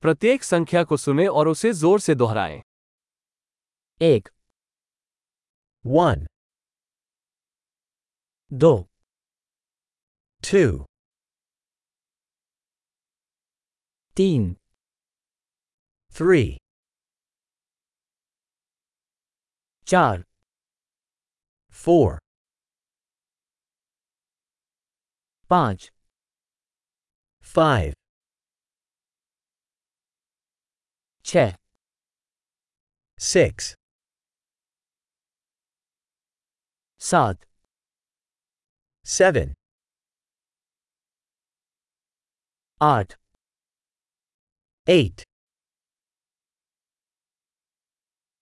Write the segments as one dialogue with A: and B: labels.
A: प्रत्येक संख्या को सुने और उसे ज़ोर से दोहराएँ।
B: एक।
C: वन
B: दो।
C: Two,
B: तीन।
C: Three,
B: चार।
C: Four,
B: पाँच।
C: Five,
B: C'è.
C: 6
B: Sad.
C: 7
B: 8
C: 8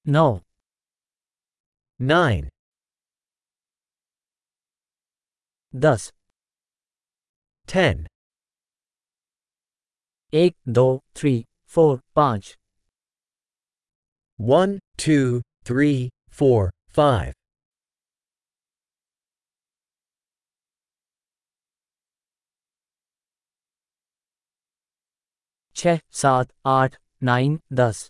B: No.
C: 9
B: 10 10 1 3 4
C: one, two, three, four, five,
B: छः सात आठ नाइन दस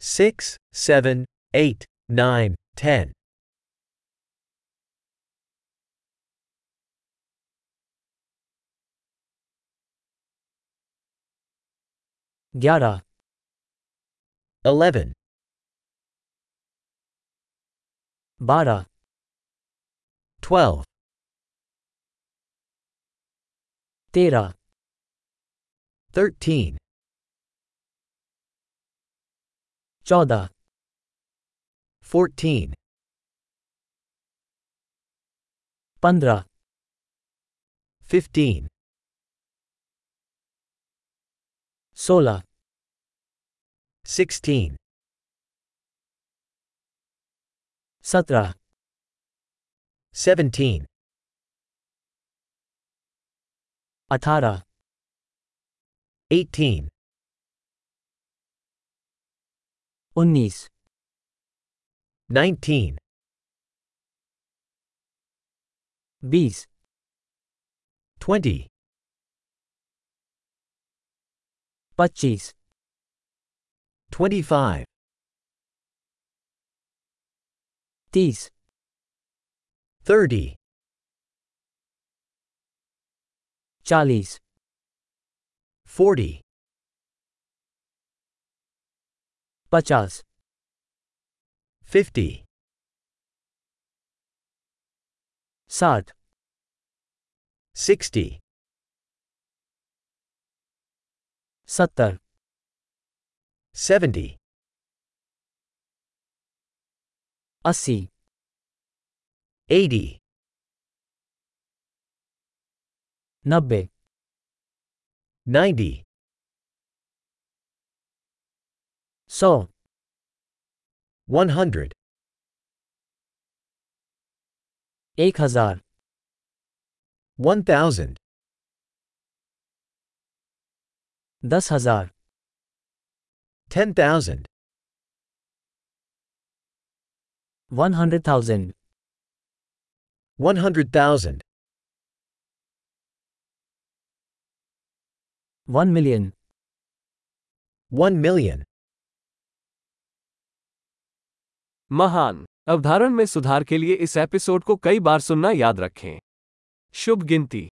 C: six, seven, eight, nine, ten,
B: ग्यारह
C: eleven,
B: बारह
C: twelve,
B: तेरह
C: thirteen,
B: चौदह
C: fourteen,
B: पंद्रह
C: fifteen,
B: सोलह 16
C: Satra.
B: 17
C: Atara.
B: 18
C: Unnis
B: 19
C: Bees.
B: 20
C: Pachis
B: 25
C: 10
B: 30
C: 40
B: 40
C: 50
B: 50
C: 60 70
B: 70 70
C: 80 80
B: 90 90
C: 100 100
B: 1000 1000 10000
C: 10,000 100,000 100,000
B: 1 million.
C: one million.
A: महान अवधारण में सुधार के लिए इस एपिसोड को कई बार सुनना याद रखें। शुभ गिनती।